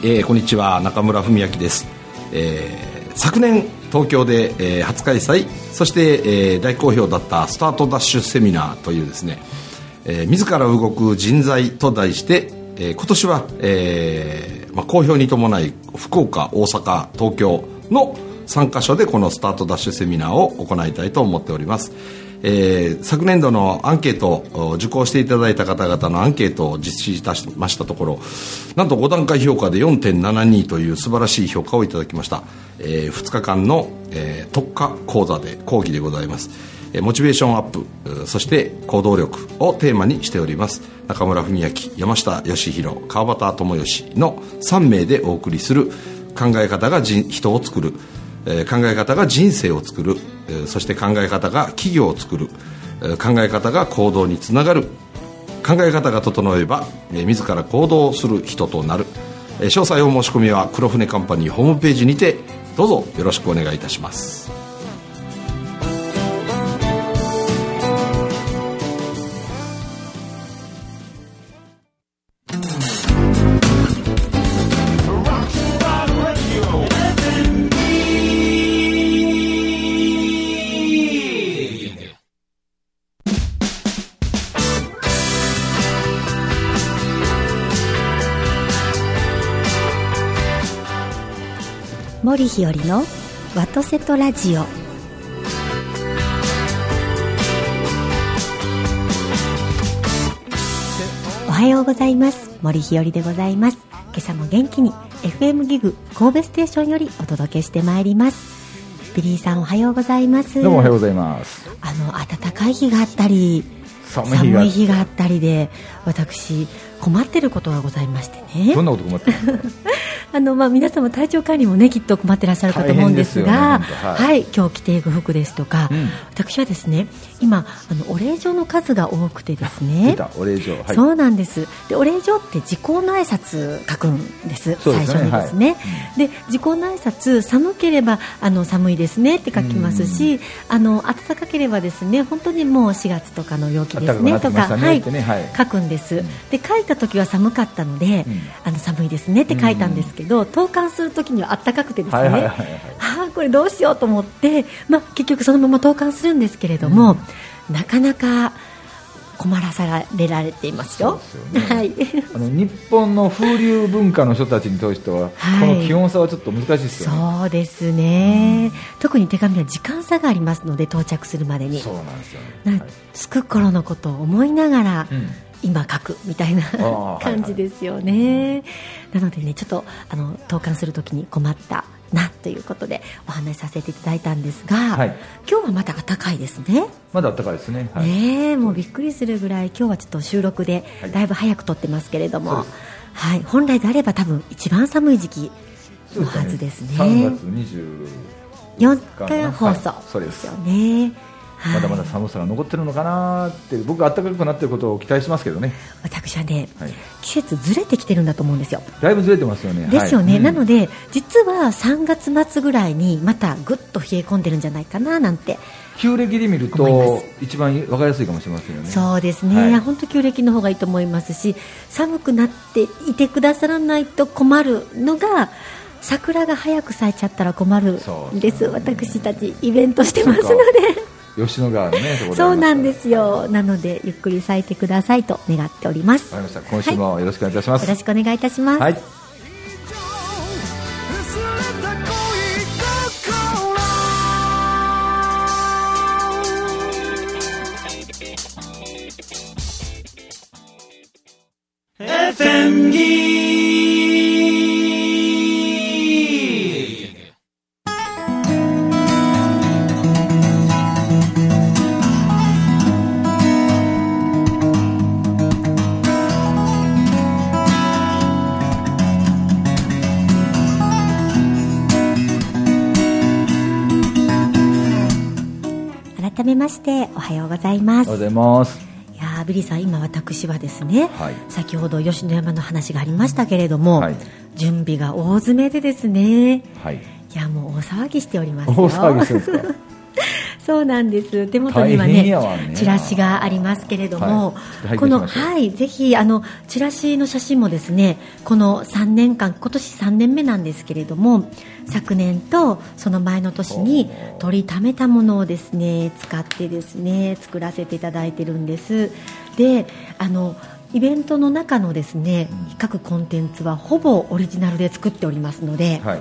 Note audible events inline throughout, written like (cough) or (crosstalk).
えー、こんにちは中村文明です、えー、昨年東京で、えー、初開催そして、えー、大好評だったスタートダッシュセミナーというですね、えー、自ら動く人材と題して、えー、今年は、えーまあ、好評に伴い福岡大阪東京の3カ所でこのスタートダッシュセミナーを行いたいと思っております。えー、昨年度のアンケート受講していただいた方々のアンケートを実施いたしましたところなんと5段階評価で4.72という素晴らしい評価をいただきました、えー、2日間の、えー、特化講座で講義でございます。モチベーションアップそして行動力をテーマにしております。中村文明山下義弘川端智義の3名でお送りする考え方が人を作る。え考え方が人生を作る、えそして考え方が企業を作る、え考え方が行動につながる。考え方が整えば、え自ら行動する人となる、え詳細お申し込みは黒船カンパニーホームページにて。どうぞよろしくお願いいたします。日和のワトセトラジオ。おはようございます。森日和でございます。今朝も元気に FM ギグ神戸ステーションよりお届けしてまいります。ビリーさんおはようございます。どうもおはようございます。あの暖かい日があったり寒い日があったりで私困ってることがございましてね。どんなこと困ってる (laughs) あのまあ皆様体調管理もねきっと困ってらっしゃるかと思うんですが、ね、はい、はい、今日着ていく服ですとか、うん、私はですね今あのお礼状の数が多くてですね。お礼状、はい、そうなんです。でお礼状って時効の挨拶書くんです最初にですね、はい、で時効の挨拶寒ければあの寒いですねって書きますしあの暖かければですね本当にもう4月とかの陽気ですねとか、ね、はい、書くんです、で書いた時は寒かったので、うん、あの寒いですねって書いたんですけど、投函する時にはあったかくてですね、はあこれどうしようと思って、まあ、結局そのまま投函するんですけれども、うん、なかなか困らされられていますよ。すね、はい。(laughs) あの日本の風流文化の人たちにとしては、はい、この気温差はちょっと難しいですよね。そうですね、うん、特に手紙は時間差がありますので到着するまでに。そうなんですよね。着く頃のことを思いながら。うん今書くみたいな感じですよね、なのでねちょっとあの投函するときに困ったなということでお話しさせていただいたんですが、はい、今日はまだ暖かいですね。まだ暖かいですね、はい、ねもうびっくりするぐらい今日はちょっと収録でだいぶ早く撮ってますけれども、はい、はい、本来であれば多分一番寒い時期のはずですね。すね3月24日放送ですよねまだまだ寒さが残ってるのかなって僕は暖かくなってることを期待しますけどね。私はね、はい、季節ずれてきてるんだと思うんですよ。だいぶずれてますよね。ですよね、はい、なので実は3月末ぐらいにまたぐっと冷え込んでるんじゃないかななんて旧暦で見ると一番分かりやすいかもしれませんよね。そうですね、はい、本当旧暦の方がいいと思いますし寒くなっていてくださらないと困るのが桜が早く咲いちゃったら困るんです、ね、私たちイベントしてますので吉野川のねそうなんですよ。なのでゆっくり咲いてくださいと願っております。わかりました。今週もよろしくお願いいたします、はい、よろしくお願いいたします、はい FMG ましておはようございます。おはようございます。いやビリーさん今私はですね、はい、先ほど吉野山の話がありましたけれども、はい、準備が大詰めでですね、はい、いやもう大騒ぎしております大騒ぎしてるんですか？そうなんです。手元にはね、ね、チラシがありますけれども、はい、このはいぜひあのチラシの写真もですねこの3年間今年3年目なんですけれども昨年とその前の年に取りためたものをですね使ってですね作らせていただいてるんです。であのイベントの中のですね各コンテンツはほぼオリジナルで作っておりますので、はい、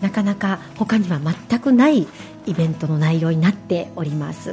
なかなか他には全くないイベントの内容になっております。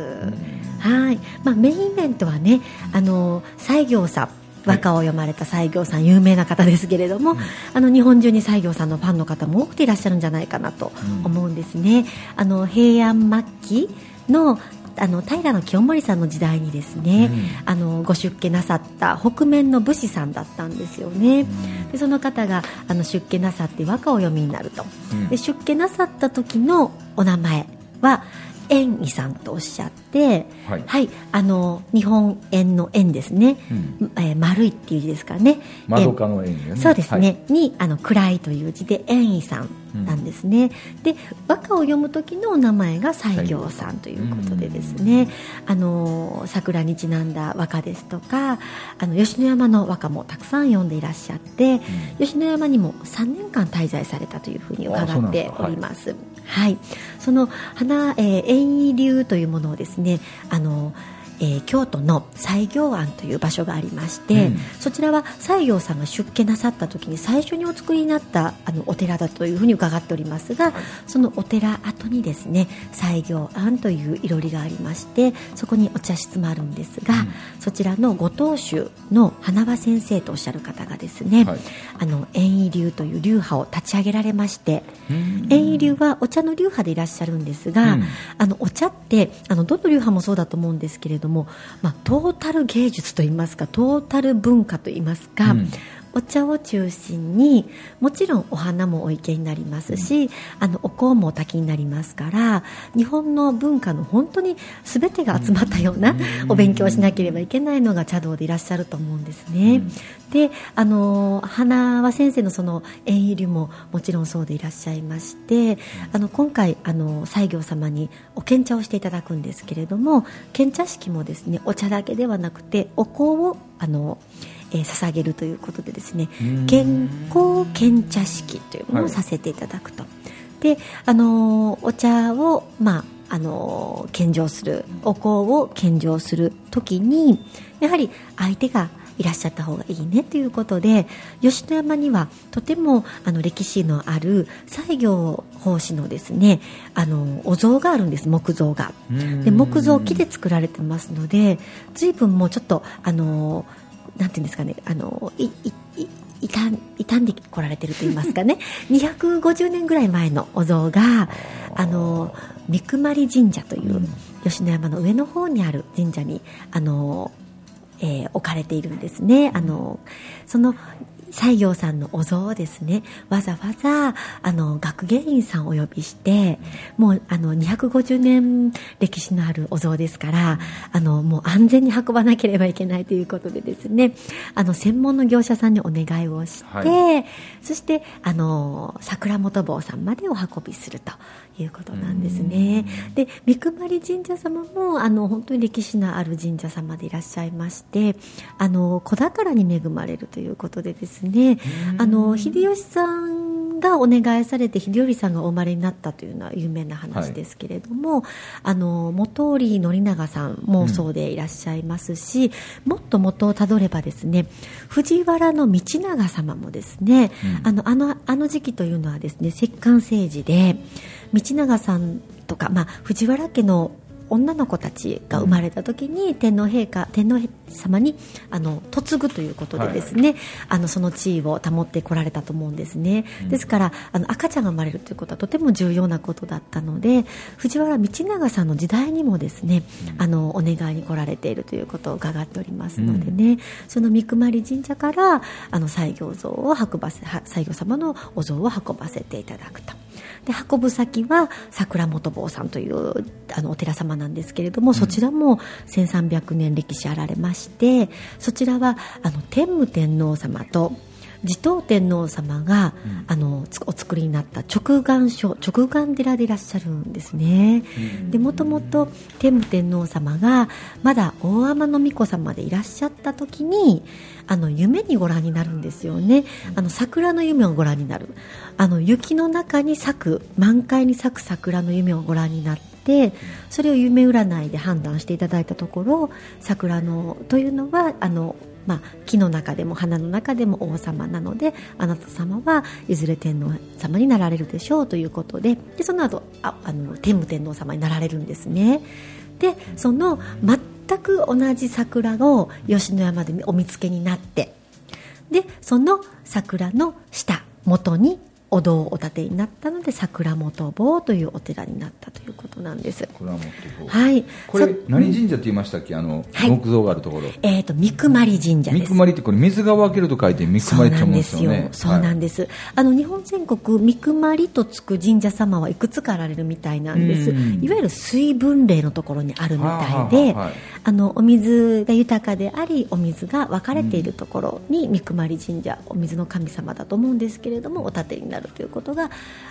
はい、まあ、メインイベントはねあの西行さん和歌を読まれた西行さん有名な方ですけれども、うん、あの日本中に西行さんのファンの方も多くていらっしゃるんじゃないかなと思うんですね。うん、あの平安末期のあの平清盛さんの時代にですね、うん、あのご出家なさった北面の武士さんだったんですよね、うん、でその方があの出家なさって和歌を読みになると、うん、で出家なさった時のお名前は円位さんとおっしゃって、はい、はい、あの日本円の円ですね、うん、えー、丸いっていう字ですからね。窓かの円、ね、そうですね、はい、にあの暗いという字で円位さんなんですね、うん、で和歌を読む時のお名前が西行さんということでですね、あの桜にちなんだ和歌ですとかあの吉野山の和歌もたくさん読んでいらっしゃって、うん、吉野山にも3年間滞在されたというふうに伺っております。はい、その花、えー、遠意流というものをですねあのえー、京都の西行庵という場所がありまして、うん、そちらは西行さんが出家なさった時に最初にお作りになったあのお寺だというふうに伺っておりますが、はい、そのお寺跡にですね西行庵といういろりがありましてそこにお茶室もあるんですが、うん、そちらのご当主の花輪先生とおっしゃる方がですね、はい、あの円意流という流派を立ち上げられまして円意流はお茶の流派でいらっしゃるんですが、うん、あのお茶ってあのどの流派もそうだと思うんですけれども、まあ、トータル芸術といいますかトータル文化といいますか、うん、お茶を中心にもちろんお花もお池になりますし、うん、あのお香もお滝になりますから日本の文化の本当に全てが集まったようなお勉強をしなければいけないのが茶道でいらっしゃると思うんですね。であの花輪先生のその縁入りももちろんそうでいらっしゃいましてあの今回あの西行様にお献茶をしていただくんですけれども献茶式もですねお茶だけではなくてお香をあのえー、捧げるということでですね健康献茶式というのをさせていただくと、はい、であのお茶をまああの献上するお香を献上する時にやはり相手がいらっしゃった方がいいねということで吉野山にはとてもあの歴史のある西行法師のですねあのお像があるんです。木像が。で木造木で作られてますので随分もうちょっとあのなんていうんですかねあのいい傷傷んでこられてると言いますかね (laughs) 250年ぐらい前のお像があの三熊神社という吉野山の上の方にある神社にあのえー、置かれているんですね。あのその西行さんのお像をですねわざわざあの学芸員さんをお呼びしてもうあの250年歴史のあるお像ですからあのもう安全に運ばなければいけないということでですねあの専門の業者さんにお願いをして、はい、そしてあの桜本坊さんまでお運びするということなんですね。で三熊神社様もあの本当に歴史のある神社様でいらっしゃいましてあの子宝に恵まれるということでですねあの秀吉さんがお願いされて秀頼さんがお生まれになったというのは有名な話ですけれども、はい、あの元織宣長さんもそうでいらっしゃいますし、うん、もっと元をたどればですね藤原道長様もですね、うん、あのあのあの時期というのはですね摂関政治で道長さんとか、まあ、藤原家の女の子たちが生まれた時に天皇陛下天皇様にあの嫁ぐということでですね、はい、あのその地位を保ってこられたと思うんですね、うん、ですからあの赤ちゃんが生まれるということはとても重要なことだったので藤原道長さんの時代にもですね、うん、あのお願いに来られているということを伺っておりますのでね、うん、その三熊神社からあの西行像を運ばせ西行様のお像を運ばせていただくと。で運ぶ先は桜本坊さんというあのお寺様なんですけれども、そちらも1300年歴史あられましてそちらはあの天武天皇様と持統天皇様が、うん、あのお作りになった直眼書直眼寺でいらっしゃるんですね、でもともと天武天皇様がまだ大天皇子様でいらっしゃった時にあの夢にご覧になるんですよね。あの桜の夢をご覧になる。あの雪の中に咲く満開に咲く桜の夢をご覧になってそれを夢占いで判断していただいたところ桜のというのはあのまあ、木の中でも花の中でも王様なのであなた様はいずれ天皇様になられるでしょうということででその後ああの天武天皇様になられるんですね。でその全く同じ桜を吉野山でお見つけになってでその桜の下元にお堂をお建てになったので桜本坊というお寺になったということなんです。桜本坊。はい。これ何神社って言いましたっけ？あの、はい、木造があるところ。えっ、ー、と三熊神社です。三熊ってこれ水が湧けると書いて三熊って思うんですよね。そうなんですよ、はい、あの日本全国三熊とつく神社様はいくつかあられるみたいなんです。いわゆる水分霊のところにあるみたいで、はい、あのお水が豊かでありお水が分かれているところに三熊神社お水の神様だと思うんですけれどもお建てにななるということが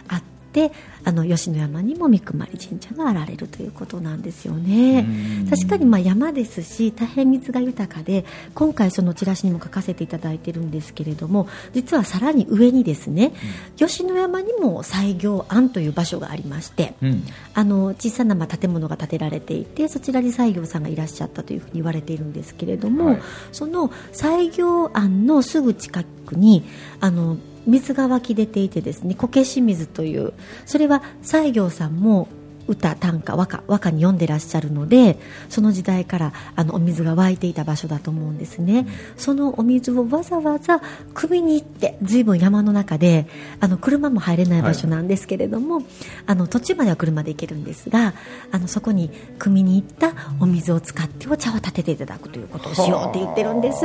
あってあの吉野山にも三熊神社があられるということなんですよね。確かにまあ山ですし大変水が豊かで今回そのチラシにも書かせていただいてるんですけれども実はさらに上にですね、うん、吉野山にも西行庵という場所がありまして、うん、あの小さなまあ建物が建てられていてそちらに西行さんがいらっしゃったというふうに言われているんですけれども、はい、その西行庵のすぐ近くにあの水が湧き出ていてですねこけし水というそれは西行さんも歌短歌和歌和歌に読んでらっしゃるのでその時代からあのお水が湧いていた場所だと思うんですね、うん、そのお水をわざわざ汲みに行って随分山の中であの車も入れない場所なんですけれども、はい、あの途中までは車で行けるんですがあのそこに汲みに行ったお水を使ってお茶を立てていただくということをしようって言ってるんです。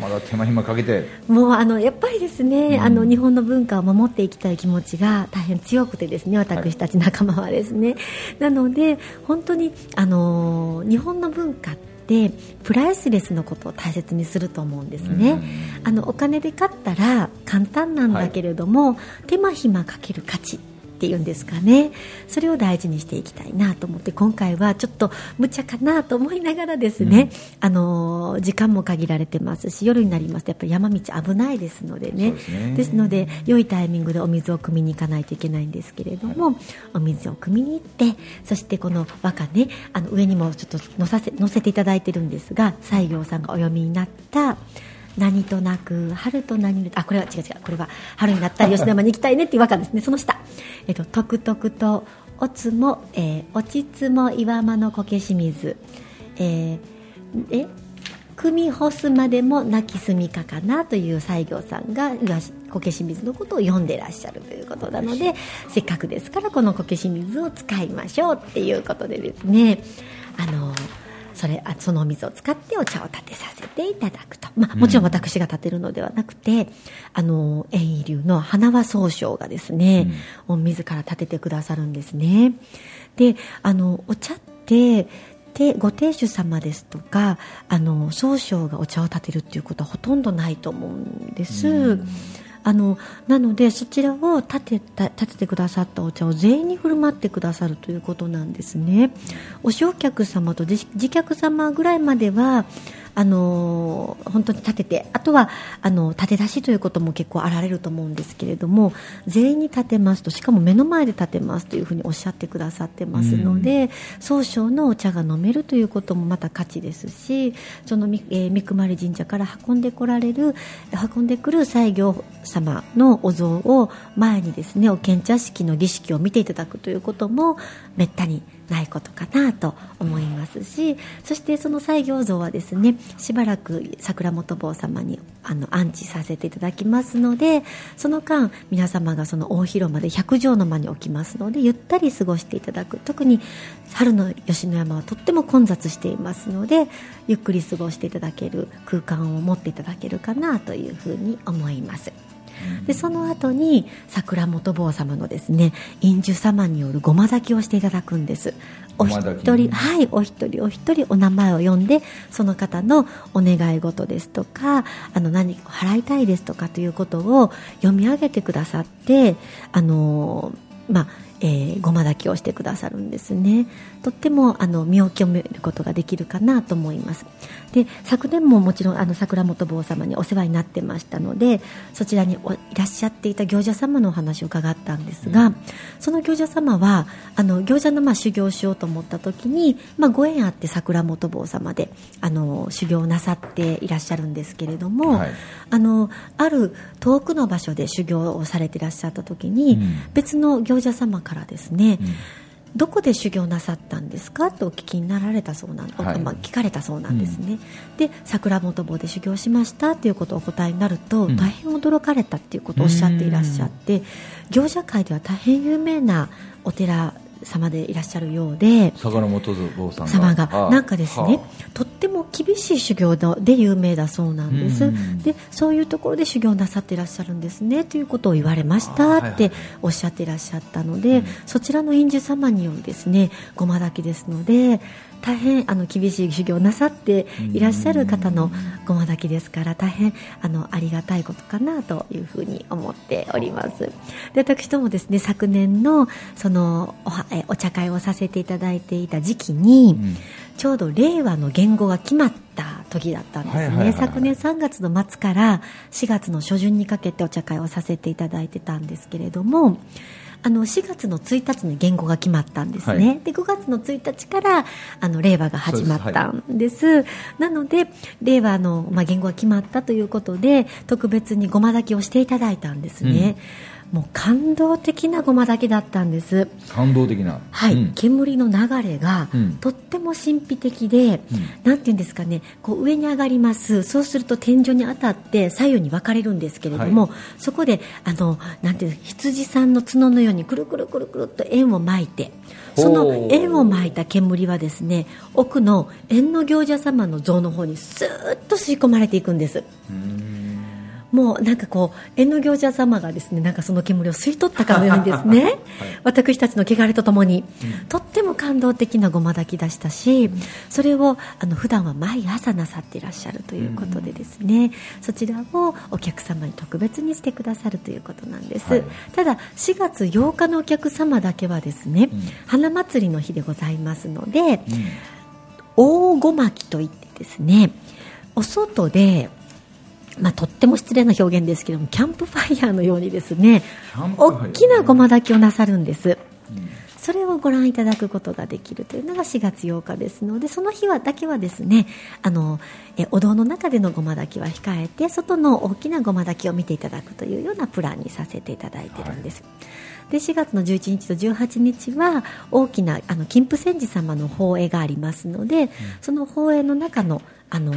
まだ手間暇かけて。もうあのやっぱりですね、うん、あの日本の文化を守っていきたい気持ちが大変強くてですね私たち仲間はですね、はいなので本当にあの日本の文化ってプライスレスのことを大切にすると思うんですね、あのお金で買ったら簡単なんだけれども、はい、手間暇かける価値。っていうんですかね。それを大事にしていきたいなと思って今回はちょっと無茶かなと思いながらですね、うん、あの時間も限られてますし夜になりますとやっぱり山道危ないですのでね。ですので良いタイミングでお水を汲みに行かないといけないんですけれども、はい、お水を汲みに行ってそしてこの和歌ねあの上にもちょっと載させ載せていただいてるんですが西行さんがお読みになった「何となく春と何あこれは違う違うこれは春になったら吉野山に行きたいねっていう和歌ですね。その下。えっととくとくとおつも、えー、おちつも岩間のこけし水。えー、え組干すまでも泣きすみかかなという西行さんがこけし水のことを読んでらっしゃるということなのでせっかくですからこのこけし水を使いましょうっていうことでですね。あのーそれあそのお水を使ってお茶を立てさせていただくと、まあ、もちろん私が立てるのではなくて、うん、あの円位流の花輪総称がですね、うん、自ら立ててくださるんですね。であのお茶ってご亭主様ですとかあの総称がお茶を立てるっていうことはほとんどないと思うんです。うんあのなのでそちらを立てた立ててくださったお茶を全員に振る舞ってくださるということなんですね。お正客様と自客様ぐらいまではあの本当に立ててあとはあの立て出しということも結構あられると思うんですけれども全員に立てますとしかも目の前で立てますというふうにおっしゃってくださってますので、総称のお茶が飲めるということもまた価値ですしその、えー、三熊神社から運んでこられる運んでくる西行様のお像を前にですねお献茶式の儀式を見ていただくということもめったにないことかなと思いますしそしてその西行像はですねしばらく桜本坊様にあの安置させていただきますのでその間皆様がその大広間で百畳の間に置きますのでゆったり過ごしていただく特に春の吉野山はとっても混雑していますのでゆっくり過ごしていただける空間を持っていただけるかなというふうに思います。でその後に桜本坊様のですね印樹様によるごま炊きをしていただくんです。お一人はいお一人お一人お名前を呼んでその方のお願い事ですとかあの何か払いたいですとかということを読み上げてくださってあのまあえー、ごま炊きをしてくださるんですねとってもあの身を清めることができるかなと思います。で昨年ももちろんあの桜本坊様にお世話になってましたのでそちらにいらっしゃっていた行者様のお話を伺ったんですが、うん、その行者様はあの行者のまあ修行しようと思った時に、まあ、ご縁あって桜本坊様であの修行なさっていらっしゃるんですけれども、はい、あのある遠くの場所で修行をされていらっしゃった時に、うん、別の行者様からからですね、うんどこで修行なさったんですか？とお聞きになられたそうなん、はい、まあ、聞かれたそうなんですね、うん、で桜本坊で修行しましたということをお答えになると、うん、大変驚かれたっていうことをおっしゃっていらっしゃって、行者界では大変有名なお寺様でいらっしゃるようで坂本坊さん様が。なんかですねとっても厳しい修行で有名だそうなんです、でそういうところで修行なさっていらっしゃるんですねということを言われましたっておっしゃっていらっしゃったので、そちらの印樹様によるですねごま炊きですので大変あの厳しい修行なさっていらっしゃる方のごま炊きですから大変あのありがたいことかなというふうに思っております。で私どもですね昨年のそのおお茶会をさせていただいていた時期に、うん、ちょうど令和の言語が決まった時だったんですね、昨年3月の末から4月の初旬にかけてお茶会をさせていただいてたんですけれどもあの4月の1日に言語が決まったんですね、はい、で5月の1日からあの令和が始まったんです、はい、なので令和の、まあ、言語が決まったということで特別にごま炊きをしていただいたんですね、うんもう感動的なごま炊きだったんです。感動的な。はい、うん、煙の流れが、とっても神秘的で、うん、なんていうんですかね。こう上に上がります。そうすると天井に当たって左右に分かれるんですけれども、はい、そこであのなんていう羊さんの角のようにくるくるくるくるっと円を巻いてその円を巻いた煙はですね奥の縁の行者様の像の方にスーッと吸い込まれていくんです。うんもうなんかこう縁の行者様がですねなんかその煙を吸い取ったかのようにですね、はい、私たちの汚れとともに、うん、とっても感動的なごま炊き出したし、うん、それをあの普段は毎朝なさっていらっしゃるということでですね、うん、そちらをお客様に特別にしてくださるということなんです、はい、ただ4月8日のお客様だけはですね、花祭りの日でございますので、大ごまきといってですねお外でまあ、とっても失礼な表現ですけどもキャンプファイヤーのようにですね大きなごま炊きをなさるんです、うん、それをご覧いただくことができるというのが4月8日ですのでその日はだけはですねあのえお堂の中でのごま炊きは控えて外の大きなごま炊きを見ていただくというようなプランにさせていただいてるんです、はい、で4月の11日と18日は大きなあの金峰山寺様の法会がありますので、うん、その法会の中のあの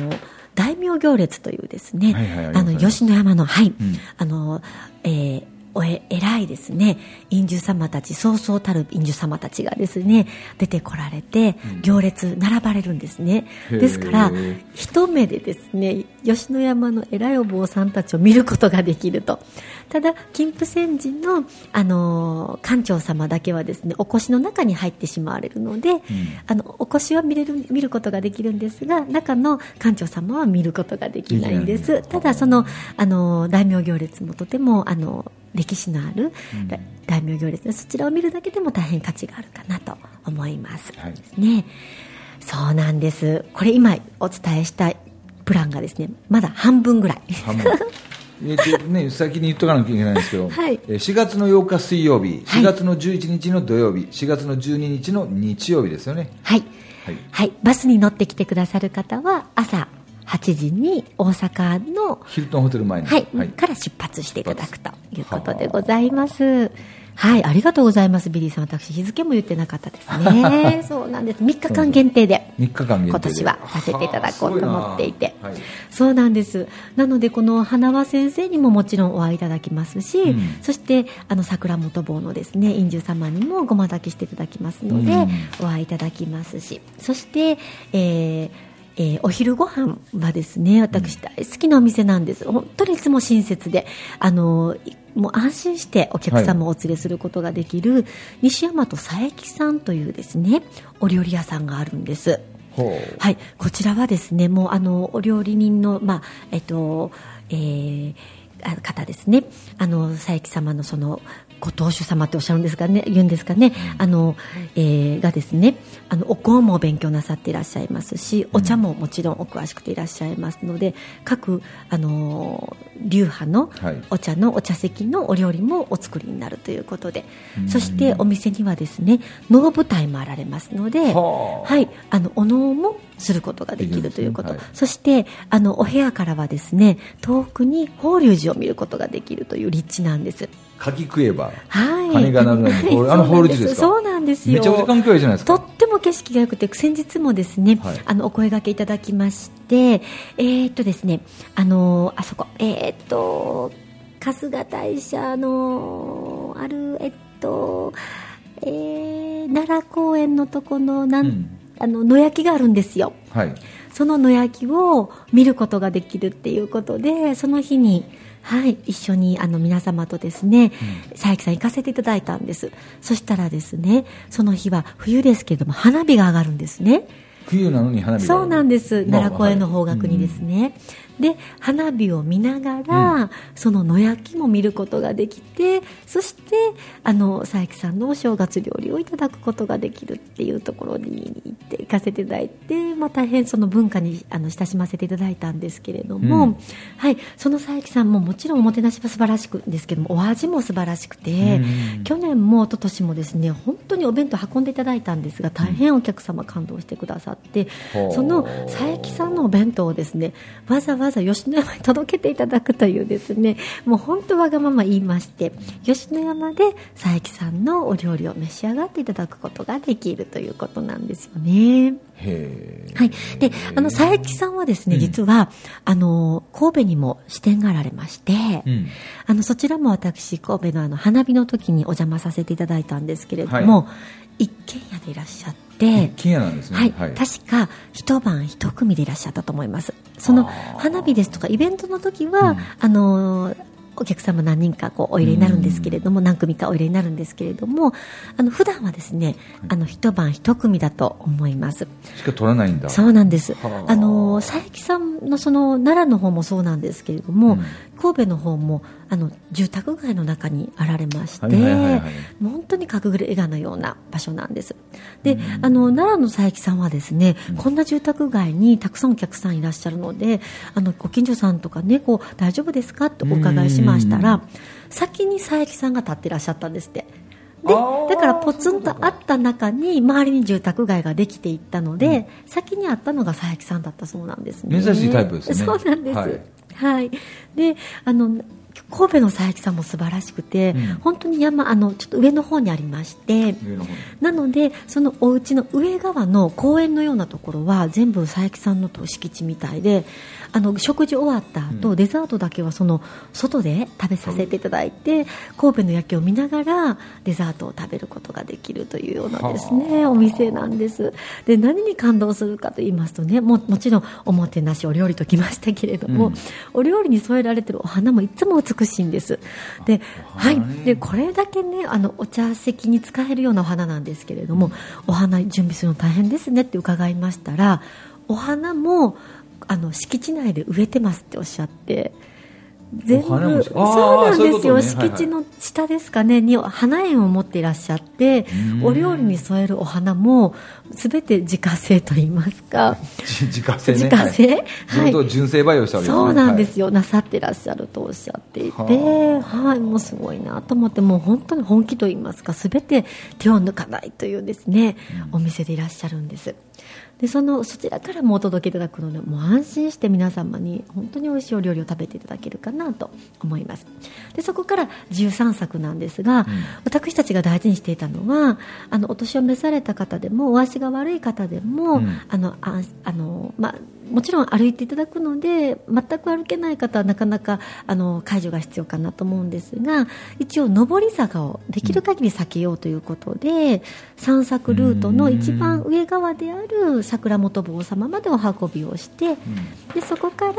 大名行列というですね、はいはい、あの吉野山のはい、うん、あの、えーおえ偉いですね。印樹様たちそうそうたる印樹様たちがですね出てこられて行列並ばれるんですね、うん、ですから一目でですね吉野山の偉いお坊さんたちを見ることができると。ただ金峰山寺の、あの館長様だけはですねお腰の中に入ってしまわれるので、うん、あのお腰は見れる見ることができるんですが中の館長様は見ることができないんです。ただその、あの大名行列もとてもあの歴史のある大名行列で、そちらを見るだけでも大変価値があるかなと思います、はい、ね。そうなんです。これ今お伝えしたプランがですねまだ半分ぐらい。えーとね、先に言っとかなきゃいけないんですけど、はい、4月の8日水曜日、4月の11日の土曜日、4月の12日の日曜日ですよね。はい、はい、はい、バスに乗ってきてくださる方は朝8時に大阪のヒルトンホテル前に、はい、はい、から出発していただくということでございます。はい、ありがとうございます、ビリーさん。私、日付も言ってなかったですね。そうなんです。3日間限定で。3日間今年はさせていただこうと思っていて。はい、そうなんです。なので、この花輪先生にももちろんお会いいただきますし、うん、そして、あの、桜本坊のですね、印珠様にもごま炊きしていただきますので、うん、お会いいただきますし、そして、えー、えー、お昼ご飯はですね私大好きなお店なんです、うん、本当にいつも親切であのもう安心してお客様をお連れすることができる、はい、西大和佐伯さんというですねお料理屋さんがあるんです。はい、こちらはですねもうあのお料理人の、まあえっとえー、方ですね。あの佐伯様のそのご当主様っておっしゃるんですかね言うんですかね、うん、あの、えー、がですねあのお香も勉強なさっていらっしゃいますしお茶ももちろんお詳しくていらっしゃいますので、各あの流派のお茶のお茶席のお料理もお作りになるということで、はい、そしてお店にはですね能舞台もあられますので、はい、あのお能もすることができるということ、はい、そしてあのお部屋からはですね遠くに法隆寺を見ることができるという立地なんです。柿食えば、はい、金が鳴るの。に、(laughs) はい、あのホール地ですか？そうなんです。よ。めちゃくちゃ環境いいじゃないですか。とっても景色が良くて先日もですね、はい、あのお声掛けいただきましてえー、っとですねあのあそこえー、っと春日大社のあるえっとえー、奈良公園のとこのなん、うん、あの野焼きがあるんですよ、はい、その野焼きを見ることができるっていうことでその日にはい、一緒にあの皆様とですね、うん、佐伯さん行かせていただいたんです。そしたらですねその日は冬ですけれども花火が上がるんですね冬なのに花火そうなんです。奈良公園の方角にですね、で花火を見ながら、うん、その野焼きも見ることができてそしてあの佐伯さんのお正月料理をいただくことができるっていうところに行って行かせていただいて、まあ、大変その文化にあの親しませていただいたんですけれども、うん、はい、その佐伯さんももちろんおもてなしは素晴らしくですけどもお味も素晴らしくて、うん、去年も一昨年もですね本当にお弁当運んでいただいたんですが大変お客様感動してくださって、その佐伯さんのお弁当をですねわざわざわざ吉野山に届けていただくというですねもう本当わがまま言いまして吉野山で佐伯さんのお料理を召し上がっていただくことができるということなんですよね。はい、であの佐伯さんはですね、うん、実はあの神戸にも支店があられまして、うん、あのそちらも私神戸のあの花火の時にお邪魔させていただいたんですけれども、はい、一軒家でいらっしゃって。一軒家なんですね、はい、はい、確か一晩一組でいらっしゃったと思います。その花火ですとかイベントの時は、うん、あのお客様何人かこうお入れになるんですけれども、何組かお入れになるんですけれどもあの普段はですねあの一晩一組だと思います。しか取らないんだ。そうなんです。あ。の佐伯さんのその奈良の方もそうなんですけれども、うん、神戸の方もあの住宅街の中にあられまして、本当に隠れ家のような場所なんです。であの奈良の佐伯さんはですね、うん、こんな住宅街にたくさんお客さんいらっしゃるのであのご近所さんとかねこう大丈夫ですかってお伺いしましたら先に佐伯さんが立ってらっしゃったんですって。でだからポツンとあった中に周りに住宅街ができていったので、うん、先にあったのが佐伯さんだったそうなんですね。珍しいタイプですね。そうなんです、はい、はい、であの神戸の佐伯さんも素晴らしくて、うん、本当に山あのちょっと上の方にありましてなのでそのお家の上側の公園のようなところは全部佐伯さんの敷地みたいであの食事終わった後、うん、デザートだけはその外で食べさせていただいて、神戸の夜景を見ながらデザートを食べることができるというようなですねお店なんです。で何に感動するかと言いますとねももちろんおもてなしお料理ときましたけれども、うん、お料理に添えられてるお花もいつも美しいんです。で,、はい、でこれだけねあのお茶席に使えるようなお花なんですけれどもお花準備するの大変ですねって伺いましたらお花もあの敷地内で植えてますっておっしゃって全部そうなんですよ、ね、敷地の下ですかね。に花園を持っていらっしゃってお料理に添えるお花も全て自家製といいますか。(laughs) 自家製、ね、自家製、はい、純正培養したわけです、ね、そうなんですよ、はい、なさってらっしゃるとおっしゃっていて。はい。もうすごいなと思ってもう本当に本気といいますか全て手を抜かないというですね、うん、お店でいらっしゃるんですでそのそちらからもお届けいただくのでもう安心して皆様に本当に美味しいお料理を食べていただけるかなと思います。でそこから13作なんですが、うん、私たちが大事にしていたのはあのお年を召された方でもお足が悪い方でも、うん、あのああのまあもちろん歩いていただくので全く歩けない方はなかなかあの介助が必要かなと思うんですが一応上り坂をできる限り避けようということで、うん、散策ルートの一番上側である桜本坊様までお運びをして、うん、でそこから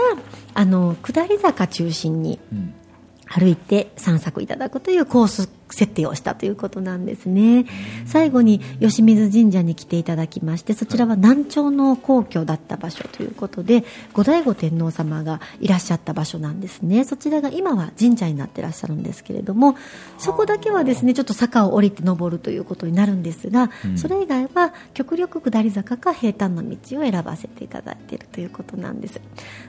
あの下り坂中心に歩いて散策いただくというコース設定をしたということなんですね。最後に吉水神社に来ていただきましてそちらは南朝の皇居だった場所ということで後醍醐天皇様がいらっしゃった場所なんですね。そちらが今は神社になってらっしゃるんですけれどもそこだけはですねちょっと坂を降りて登るということになるんですが、うん、それ以外は極力下り坂か平坦な道を選ばせていただいているということなんです。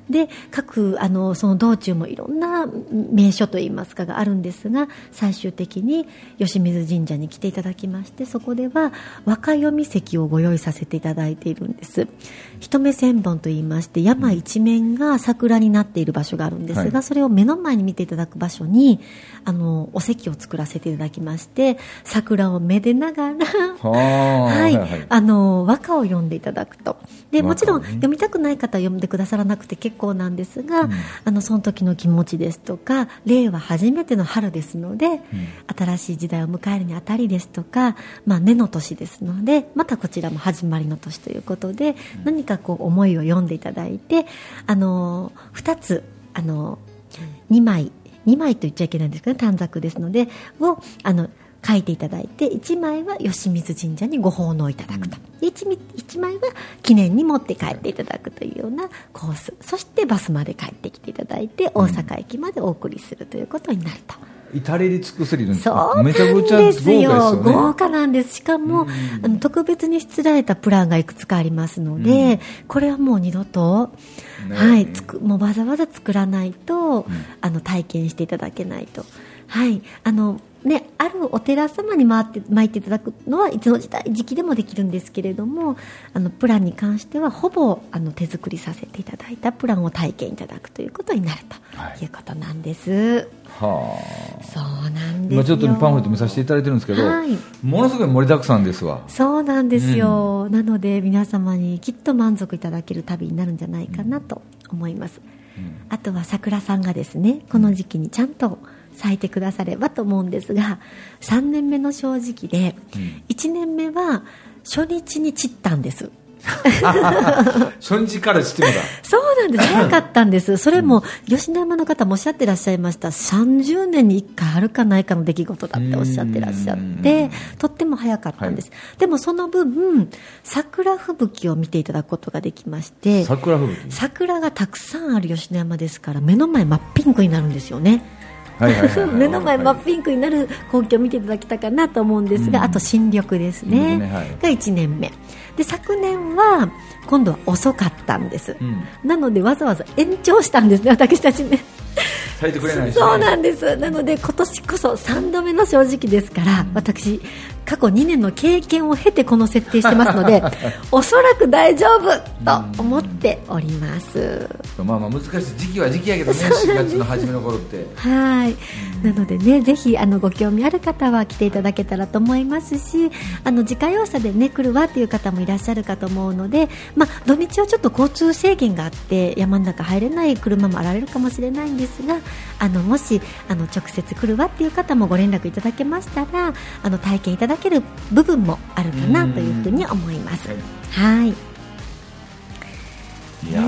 で各あのその道中もいろんな名所といいますかがあるんですが最終的にに吉水神社に来ていただきましてそこでは若読み席をご用意させていただいているんです。一目千本といいまして山一面が桜になっている場所があるんですが、はい、それを目の前に見ていただく場所にあのお席を作らせていただきまして桜をめでながらはい、はい、あの和歌を読んでいただくと。でもちろん読みたくない方は読んでくださらなくて結構なんですが、うん、あのその時の気持ちですとか令和初めての春ですので、うん、新しい時代を迎えるにあたりですとか、まあ、根の年ですのでまたこちらも始まりの年ということで、うん、何かこう思いを読んでいただいてあの2つあの2枚2枚と言っちゃいけないんですけど短冊ですのでをあの書いていただいて1枚は吉水神社にご奉納いただくと、うん、1, 1枚は記念に持って帰っていただくというようなコース。そしてバスまで帰ってきていただいて大阪駅までお送りするということになると。至れり尽くせりそうめちゃくちゃ豪華ですよ、ね、豪華なんです。しかも、特別に出られたプランがいくつかありますので、うん、これはもう二度と、ね、はいつくもうわざわざ作らないと、うん、あの体験していただけないと。はいあのね、あるお寺様に回って巻いていただくのはいつの時代時期でもできるんですけれどもあのプランに関してはほぼあの手作りさせていただいたプランを体験いただくということになるとい。うことなんです。はあ、そうなんです今ちょっとパンフレット見させていただいてるんですけど、はい、ものすごい盛りだくさんですわ。そうなんですよ、うん、なので皆様にきっと満足いただける旅になるんじゃないかなと思います、うん、あとは桜さんがですねこの時期にちゃんと、咲いてくださればと思うんですが3年目の正直で、1年目は初日に散ったんです。(laughs) 初日から知ってまだ。そうなんです。(laughs) 早かったんです。それも吉野山の方もおっしゃってらっしゃいました。30年に1回あるかないかの出来事だっておっしゃってらっしゃってとっても早かったんです、はい、でもその分桜吹雪を見ていただくことができまして桜がたくさんある吉野山ですから目の前真っピンクになるんですよね目の前真っピンクになる光景を見ていただきたかなと思うんですが、うん、あと新緑ですね、ねはい、が1年目。で昨年は今度は遅かったんです、うん、なのでわざわざ延長したんですね私たちね。ね、そうなんです。なので今年こそ3度目の正直ですから、うん、私過去2年の経験を経てこの設定してますので (laughs) おそらく大丈夫と思っております、まあまあ難しい時期は時期やけどね4月の初めの頃って。はい。なのでねぜひあのご興味ある方は来ていただけたらと思いますしあの自家用車でね来るわという方もいらっしゃるかと思うので、まあ、土日はちょっと交通制限があって山の中入れない車もあられるかもしれないんですがあのもしあの直接来るわっていう方もご連絡いただけましたらあの体験いただける部分もあるかなというふうに思います。はい。い。や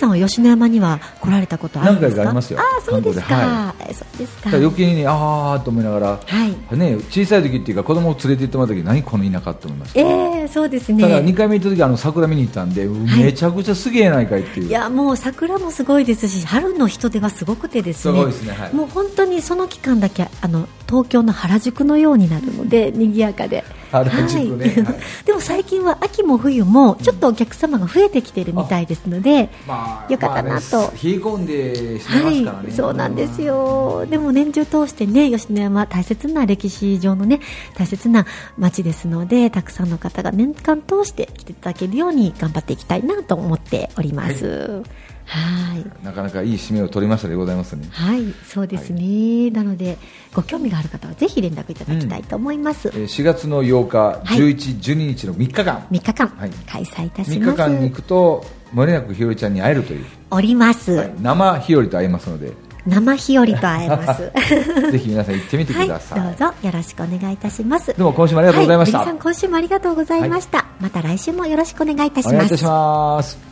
さんは吉野山には来られたことあるんですか？何回かありますよ。あそうですか、はい、そうですか。余計にああと思いながら、はい。ね、小さい時っていうか子供を連れて行ってもらった時何この田舎と思いました。ええー、そうですね。ただ2回目行った時あの桜見に行ったんで、めちゃくちゃすげえないかいっていう。いやもう桜もすごいですし春の人出はすごくてですね。すごいですね、はい、もう本当にその期間だけあの東京の原宿のようになるので賑やかで原宿ね、はい、でも最近は秋も冬もちょっとお客様が増えてきてるみたいですので、まあ、よかったなと、まあね、冷え込んでしますからね、はい、そうなんですよ。でも年中通してね吉野山大切な歴史上のね大切な街ですのでたくさんの方が年間通して来ていただけるように頑張っていきたいなと思っております、はいはい、なかなかいい締めを取りましたでございますね。はい、そうですね。はい、なのでご興味がある方はぜひ連絡いただきたいと思います。うん、4月の8日、はい、11、12日の3日間、3日間、はい、開催いたします。3日間に行くともれなくひよりちゃんに会えるという。おります。生ひよりと会えますので。生日和と会えます。(laughs) (laughs) ぜひ皆さん行ってみてください、はい、どうぞよろしくお願いいたします。どうも今週もありがとうございました、はい、さん今週もありがとうございました、また来週もよろしくお願いいたします。お願いいたします